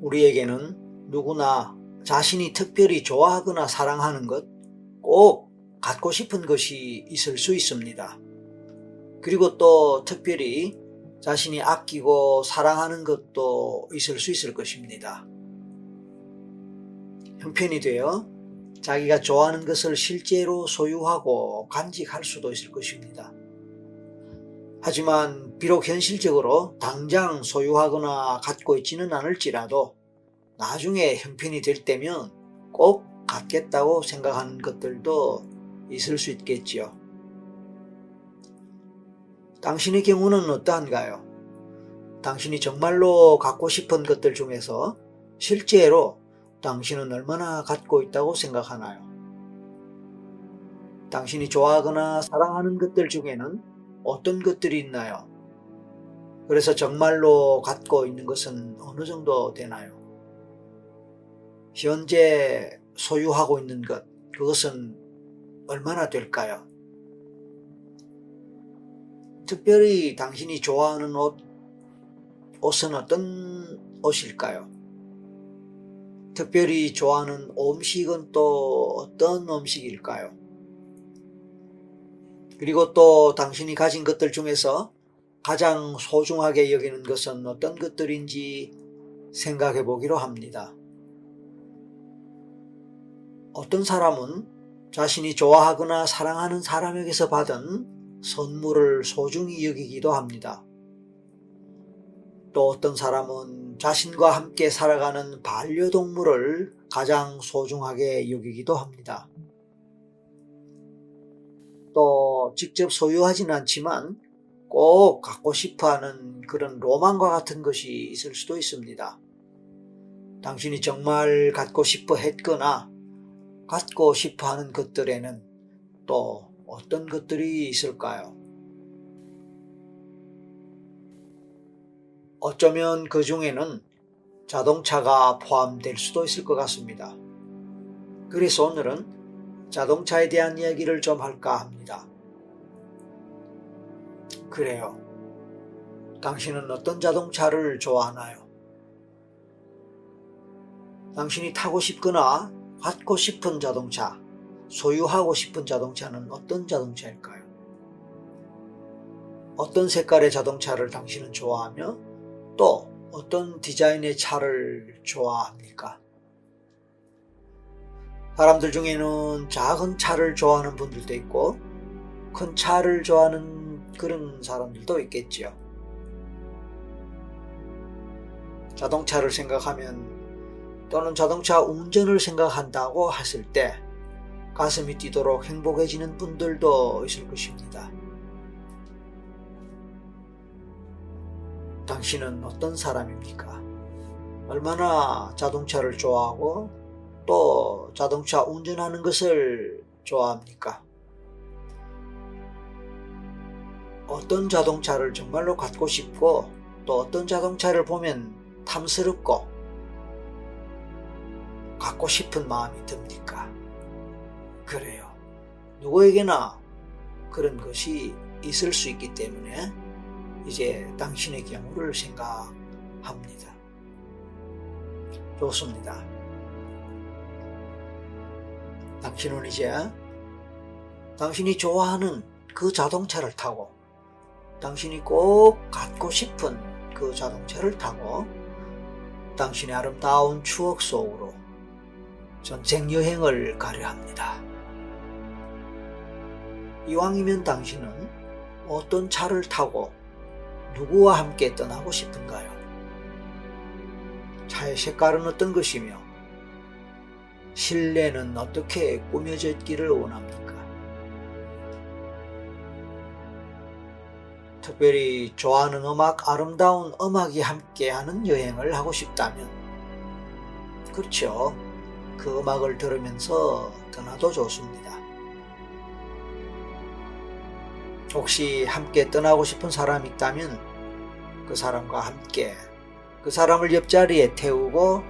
우리에게는 누구나 자신이 특별히 좋아하거나 사랑하는 것, 꼭 갖고 싶은 것이 있을 수 있습니다. 그리고 또 특별히 자신이 아끼고 사랑하는 것도 있을 수 있을 것입니다. 형편이 되어 자기가 좋아하는 것을 실제로 소유하고 간직할 수도 있을 것입니다. 하지만 비록 현실적으로 당장 소유하거나 갖고 있지는 않을지라도 나중에 형편이 될 때면 꼭 갖겠다고 생각하는 것들도 있을 수 있겠지요. 당신의 경우는 어떠한가요? 당신이 정말로 갖고 싶은 것들 중에서 실제로 당신은 얼마나 갖고 있다고 생각하나요? 당신이 좋아하거나 사랑하는 것들 중에는 어떤 것들이 있나요? 그래서 정말로 갖고 있는 것은 어느 정도 되나요? 현재 소유하고 있는 것, 그것은 얼마나 될까요? 특별히 당신이 좋아하는 옷, 옷은 어떤 옷일까요? 특별히 좋아하는 음식은 또 어떤 음식일까요? 그리고 또 당신이 가진 것들 중에서 가장 소중하게 여기는 것은 어떤 것들인지 생각해 보기로 합니다. 어떤 사람은 자신이 좋아하거나 사랑하는 사람에게서 받은 선물을 소중히 여기기도 합니다. 또 어떤 사람은 자신과 함께 살아가는 반려동물을 가장 소중하게 여기기도 합니다. 또 직접 소유하진 않지만 꼭 갖고 싶어 하는 그런 로망과 같은 것이 있을 수도 있습니다. 당신이 정말 갖고 싶어 했거나 갖고 싶어 하는 것들에는 또 어떤 것들이 있을까요? 어쩌면 그 중에는 자동차가 포함될 수도 있을 것 같습니다. 그래서 오늘은 자동차에 대한 이야기를 좀 할까 합니다. 그래요. 당신은 어떤 자동차를 좋아하나요? 당신이 타고 싶거나 갖고 싶은 자동차, 소유하고 싶은 자동차는 어떤 자동차일까요? 어떤 색깔의 자동차를 당신은 좋아하며 또 어떤 디자인의 차를 좋아합니까? 사람들 중에는 작은 차를 좋아하는 분들도 있고 큰 차를 좋아하는 그런 사람들도 있겠지요. 자동차를 생각하면 또는 자동차 운전을 생각한다고 했을 때 가슴이 뛰도록 행복해지는 분들도 있을 것입니다. 당신은 어떤 사람입니까? 얼마나 자동차를 좋아하고 또 자동차 운전하는 것을 좋아합니까? 어떤 자동차를 정말로 갖고 싶고 또 어떤 자동차를 보면 탐스럽고 갖고 싶은 마음이 듭니까? 그래요. 누구에게나 그런 것이 있을 수 있기 때문에 이제 당신의 경우를 생각합니다. 좋습니다. 당신은 이제 당신이 좋아하는 그 자동차를 타고 당신이 꼭 갖고 싶은 그 자동차를 타고 당신의 아름다운 추억 속으로 전쟁 여행을 가려 합니다. 이왕이면 당신은 어떤 차를 타고 누구와 함께 떠나고 싶은가요? 차의 색깔은 어떤 것이며 실내는 어떻게 꾸며져 있기를 원합니까? 특별히 좋아하는 음악, 아름다운 음악이 함께하는 여행을 하고 싶다면, 그렇죠. 그 음악을 들으면서 떠나도 좋습니다. 혹시 함께 떠나고 싶은 사람이 있다면 그 사람과 함께 그 사람을 옆자리에 태우고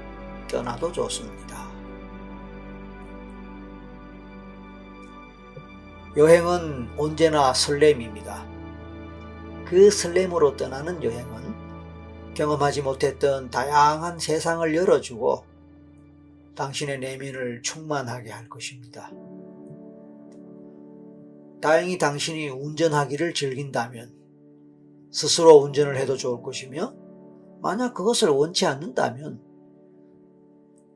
떠나도 좋습니다. 여행은 언제나 설렘입니다. 그 설렘으로 떠나는 여행은 경험하지 못했던 다양한 세상을 열어주고 당신의 내면을 충만하게 할 것입니다. 다행히 당신이 운전하기를 즐긴다면 스스로 운전을 해도 좋을 것이며 만약 그것을 원치 않는다면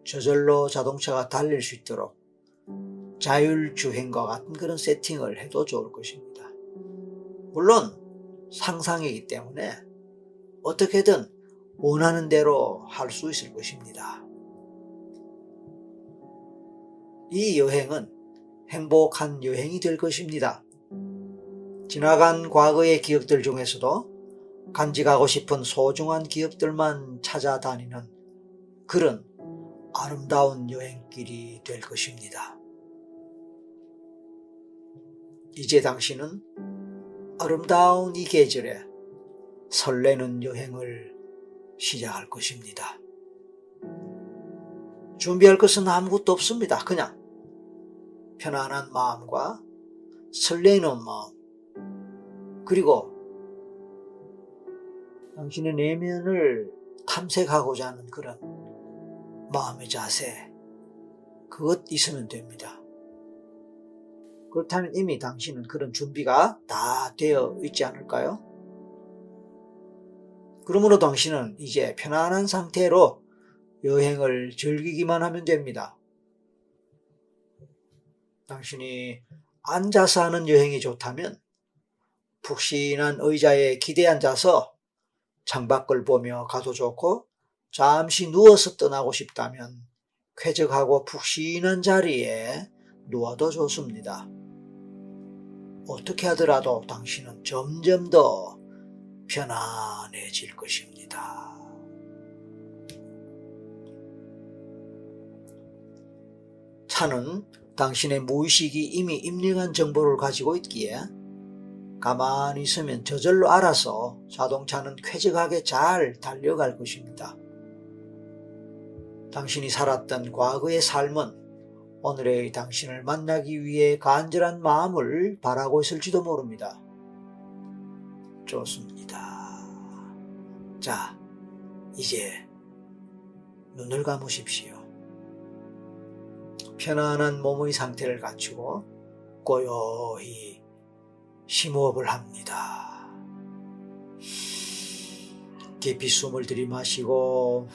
저절로 자동차가 달릴 수 있도록 자율주행과 같은 그런 세팅을 해도 좋을 것입니다. 물론 상상이기 때문에 어떻게든 원하는 대로 할 수 있을 것입니다. 이 여행은 행복한 여행이 될 것입니다. 지나간 과거의 기억들 중에서도 간직하고 싶은 소중한 기억들만 찾아다니는 그런 아름다운 여행길이 될 것입니다. 이제 당신은 아름다운 이 계절에 설레는 여행을 시작할 것입니다. 준비할 것은 아무것도 없습니다. 그냥 편안한 마음과 설레는 마음, 그리고 당신의 내면을 탐색하고자 하는 그런 마음의 자세, 그것 있으면 됩니다. 그렇다면 이미 당신은 그런 준비가 다 되어 있지 않을까요? 그러므로 당신은 이제 편안한 상태로 여행을 즐기기만 하면 됩니다. 당신이 앉아서 하는 여행이 좋다면 푹신한 의자에 기대 앉아서 창밖을 보며 가도 좋고 잠시 누워서 떠나고 싶다면 쾌적하고 푹신한 자리에 누워도 좋습니다. 어떻게 하더라도 당신은 점점 더 편안해질 것입니다. 차는 당신의 무의식이 이미 입력한 정보를 가지고 있기에 가만히 있으면 저절로 알아서 자동차는 쾌적하게 잘 달려갈 것입니다. 당신이 살았던 과거의 삶은 오늘의 당신을 만나기 위해 간절한 마음을 바라고 있을지도 모릅니다. 좋습니다. 자, 이제 눈을 감으십시오. 편안한 몸의 상태를 갖추고 고요히 심호흡을 합니다. 깊이 숨을 들이마시고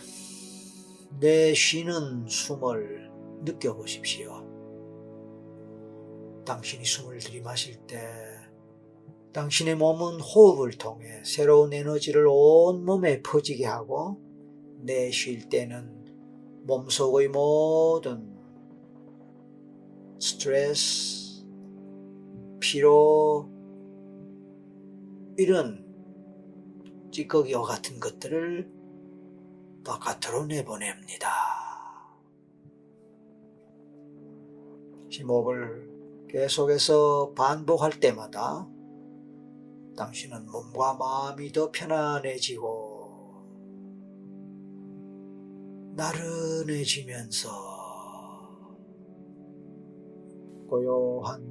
내 쉬는 숨을 느껴보십시오. 당신이 숨을 들이마실 때 당신의 몸은 호흡을 통해 새로운 에너지를 온 몸에 퍼지게 하고 내쉴 때는 몸속의 모든 스트레스, 피로, 이런 찌꺼기와 같은 것들을 바깥으로 내보냅니다. 심호흡을 계속해서 반복할 때마다 당신은 몸과 마음이 더 편안해지고 나른해지면서 고요한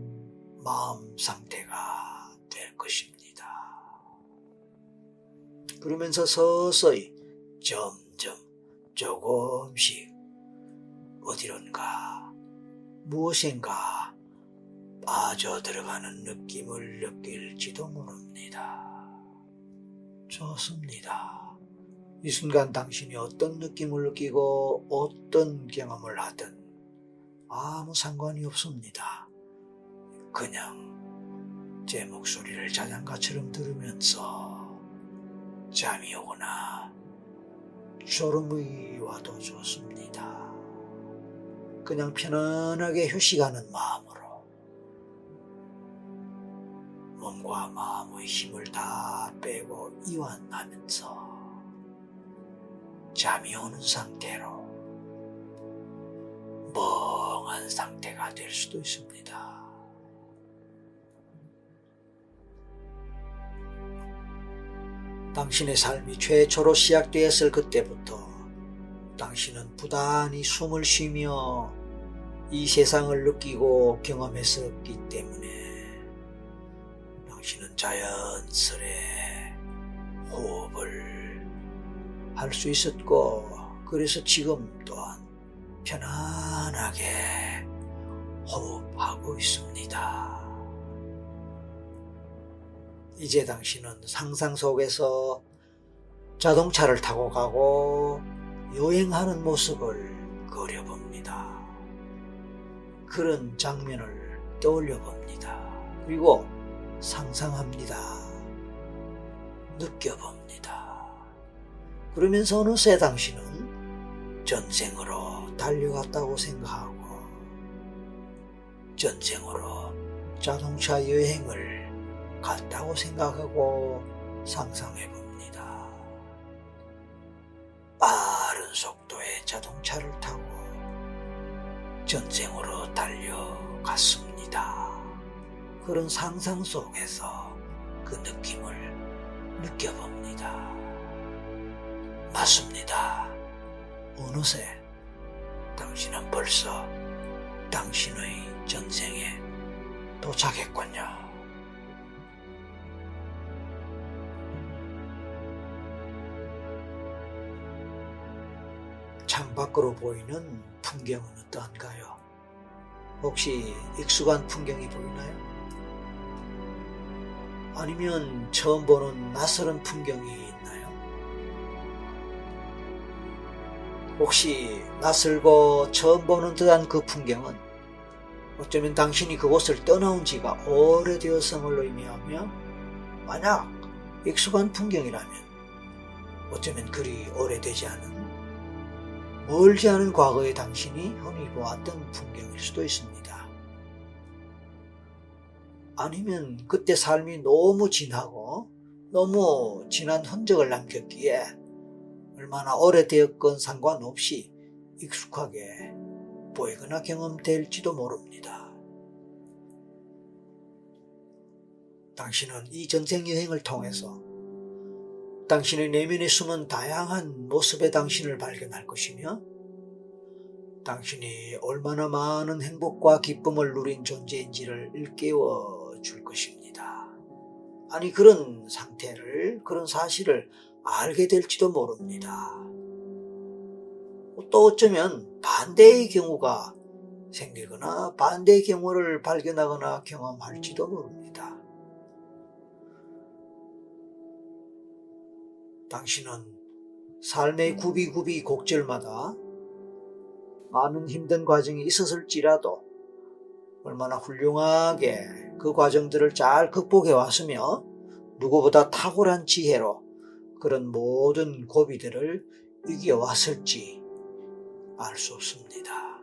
마음 상태가 될 것입니다. 그러면서 서서히 점점 조금씩 어디론가 무엇인가 빠져 들어가는 느낌을 느낄지도 모릅니다. 좋습니다. 이 순간 당신이 어떤 느낌을 느끼고 어떤 경험을 하든 아무 상관이 없습니다. 그냥 제 목소리를 자장가처럼 들으면서 잠이 오거나 졸음이 와도 좋습니다. 그냥 편안하게 휴식하는 마음으로 몸과 마음의 힘을 다 빼고 이완하면서 잠이 오는 상태로 멍한 상태가 될 수도 있습니다. 당신의 삶이 최초로 시작되었을 그때부터 당신은 부단히 숨을 쉬며 이 세상을 느끼고 경험했었기 때문에 당신은 자연스레 호흡을 할 수 있었고 그래서 지금 또한 편안 하게 호흡하고 있습니다. 이제 당신은 상상 속에서 자동차를 타고 가고 여행하는 모습을 그려봅니다. 그런 장면을 떠올려 봅니다. 그리고 상상합니다. 느껴봅니다. 그러면서 어느새 당신은 전생으로 달려갔다고 생각하고 전생으로 자동차 여행을 갔다고 생각하고 상상해 봅니다. 빠른 속도의 자동차를 타고 전생으로 달려갔습니다. 그런 상상 속에서 그 느낌을 느껴봅니다. 맞습니다. 어느새 당신은 벌써 당신의 전생에 도착했군요. 창밖으로 보이는 풍경은 어떠한가요? 혹시 익숙한 풍경이 보이나요? 아니면 처음 보는 낯설은 풍경이 혹시 낯설고 처음 보는 듯한 그 풍경은 어쩌면 당신이 그곳을 떠나온 지가 오래되었음을 의미하며 만약 익숙한 풍경이라면 어쩌면 그리 오래되지 않은 멀지 않은 과거의 당신이 흔히 보았던 풍경일 수도 있습니다. 아니면 그때 삶이 너무 진하고 너무 진한 흔적을 남겼기에 얼마나 오래되었건 상관없이 익숙하게 보이거나 경험될지도 모릅니다. 당신은 이 전생 여행을 통해서 당신의 내면에 숨은 다양한 모습의 당신을 발견할 것이며 당신이 얼마나 많은 행복과 기쁨을 누린 존재인지를 일깨워 줄 것입니다. 아니, 그런 상태를, 그런 사실을 알게 될지도 모릅니다. 또 어쩌면 반대의 경우가 생기거나 반대의 경우를 발견하거나 경험할지도 모릅니다. 당신은 삶의 구비구비 곡절마다 많은 힘든 과정이 있었을지라도 얼마나 훌륭하게 그 과정들을 잘 극복해 왔으며 누구보다 탁월한 지혜로 그런 모든 고비들을 이겨왔을지 알 수 없습니다.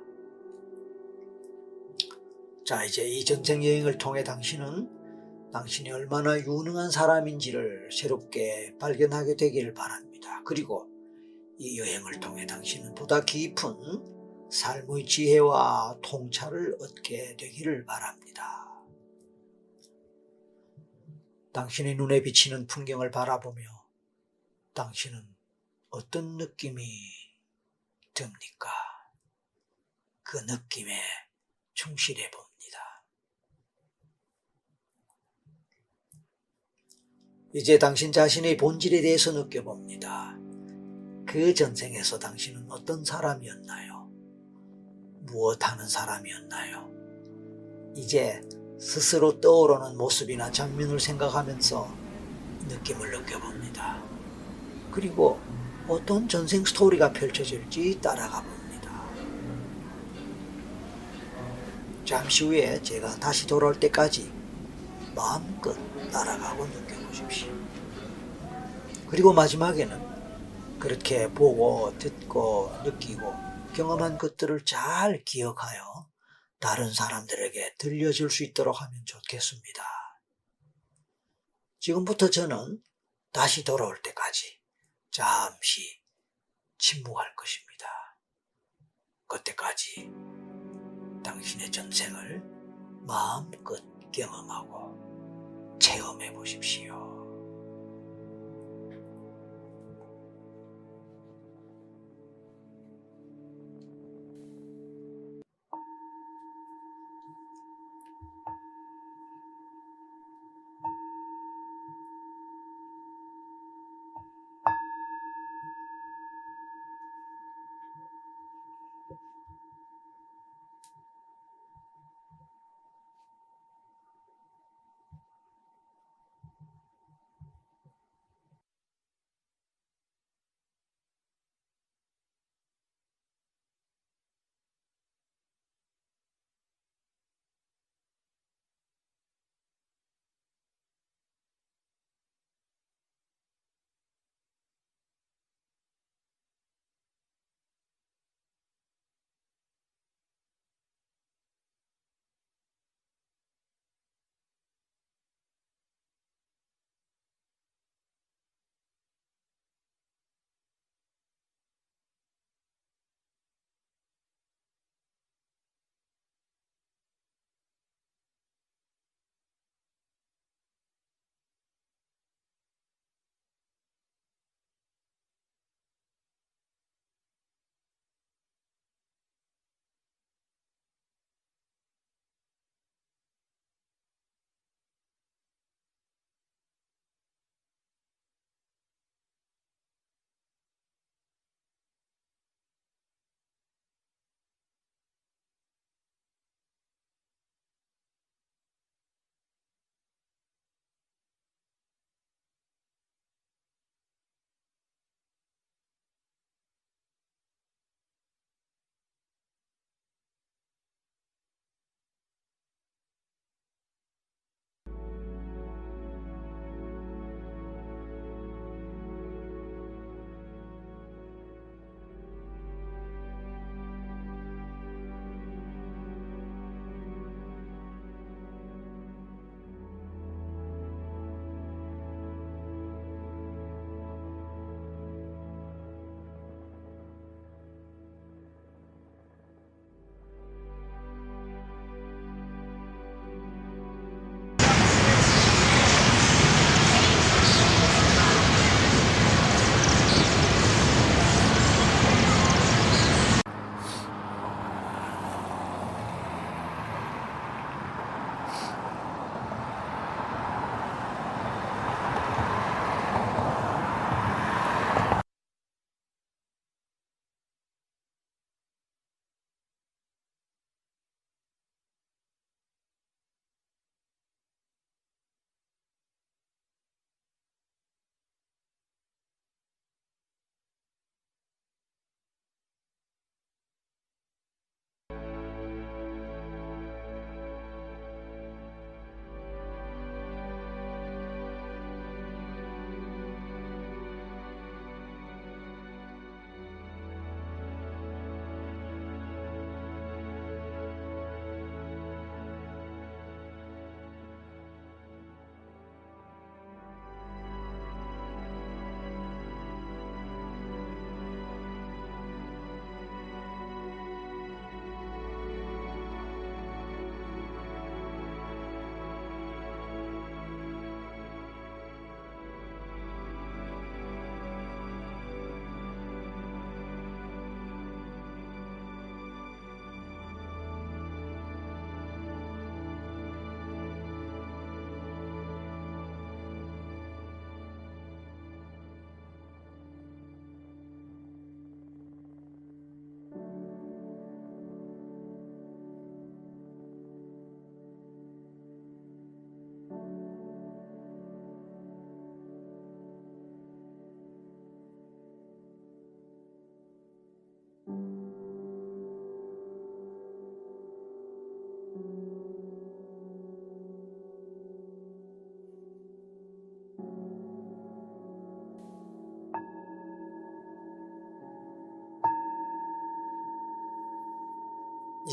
자, 이제 이 전생 여행을 통해 당신은 당신이 얼마나 유능한 사람인지를 새롭게 발견하게 되기를 바랍니다. 그리고 이 여행을 통해 당신은 보다 깊은 삶의 지혜와 통찰을 얻게 되기를 바랍니다. 당신의 눈에 비치는 풍경을 바라보며 당신은 어떤 느낌이 듭니까? 그 느낌에 충실해 봅니다. 이제 당신 자신의 본질에 대해서 느껴봅니다. 그 전생에서 당신은 어떤 사람이었나요? 무엇 하는 사람이었나요? 이제 스스로 떠오르는 모습이나 장면을 생각하면서 느낌을 느껴봅니다. 그리고 어떤 전생 스토리가 펼쳐질지 따라가 봅니다. 잠시 후에 제가 다시 돌아올 때까지 마음껏 따라가고 느껴보십시오. 그리고 마지막에는 그렇게 보고 듣고 느끼고 경험한 것들을 잘 기억하여 다른 사람들에게 들려줄 수 있도록 하면 좋겠습니다. 지금부터 저는 다시 돌아올 때까지 잠시 침묵할 것입니다. 그때까지 당신의 전생을 마음껏 경험하고 체험해 보십시오.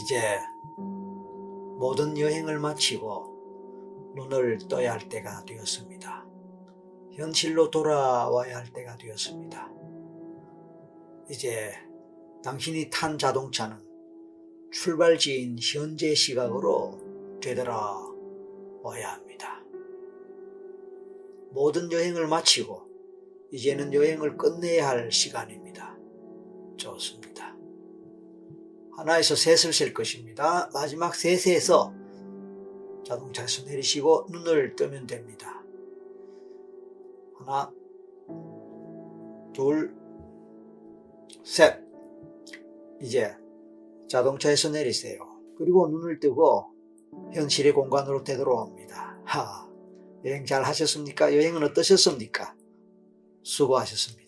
이제 모든 여행을 마치고 눈을 떠야 할 때가 되었습니다. 현실로 돌아와야 할 때가 되었습니다. 이제 당신이 탄 자동차는 출발지인 현재 시각으로 되돌아와야 합니다. 모든 여행을 마치고 이제는 여행을 끝내야 할 시간입니다. 좋습니다. 하나에서 셋을 셀 것입니다. 마지막 셋에서 자동차에서 내리시고 눈을 뜨면 됩니다. 하나, 둘, 셋. 이제 자동차에서 내리세요. 그리고 눈을 뜨고 현실의 공간으로 되돌아옵니다. 하, 여행 잘 하셨습니까? 여행은 어떠셨습니까? 수고하셨습니다.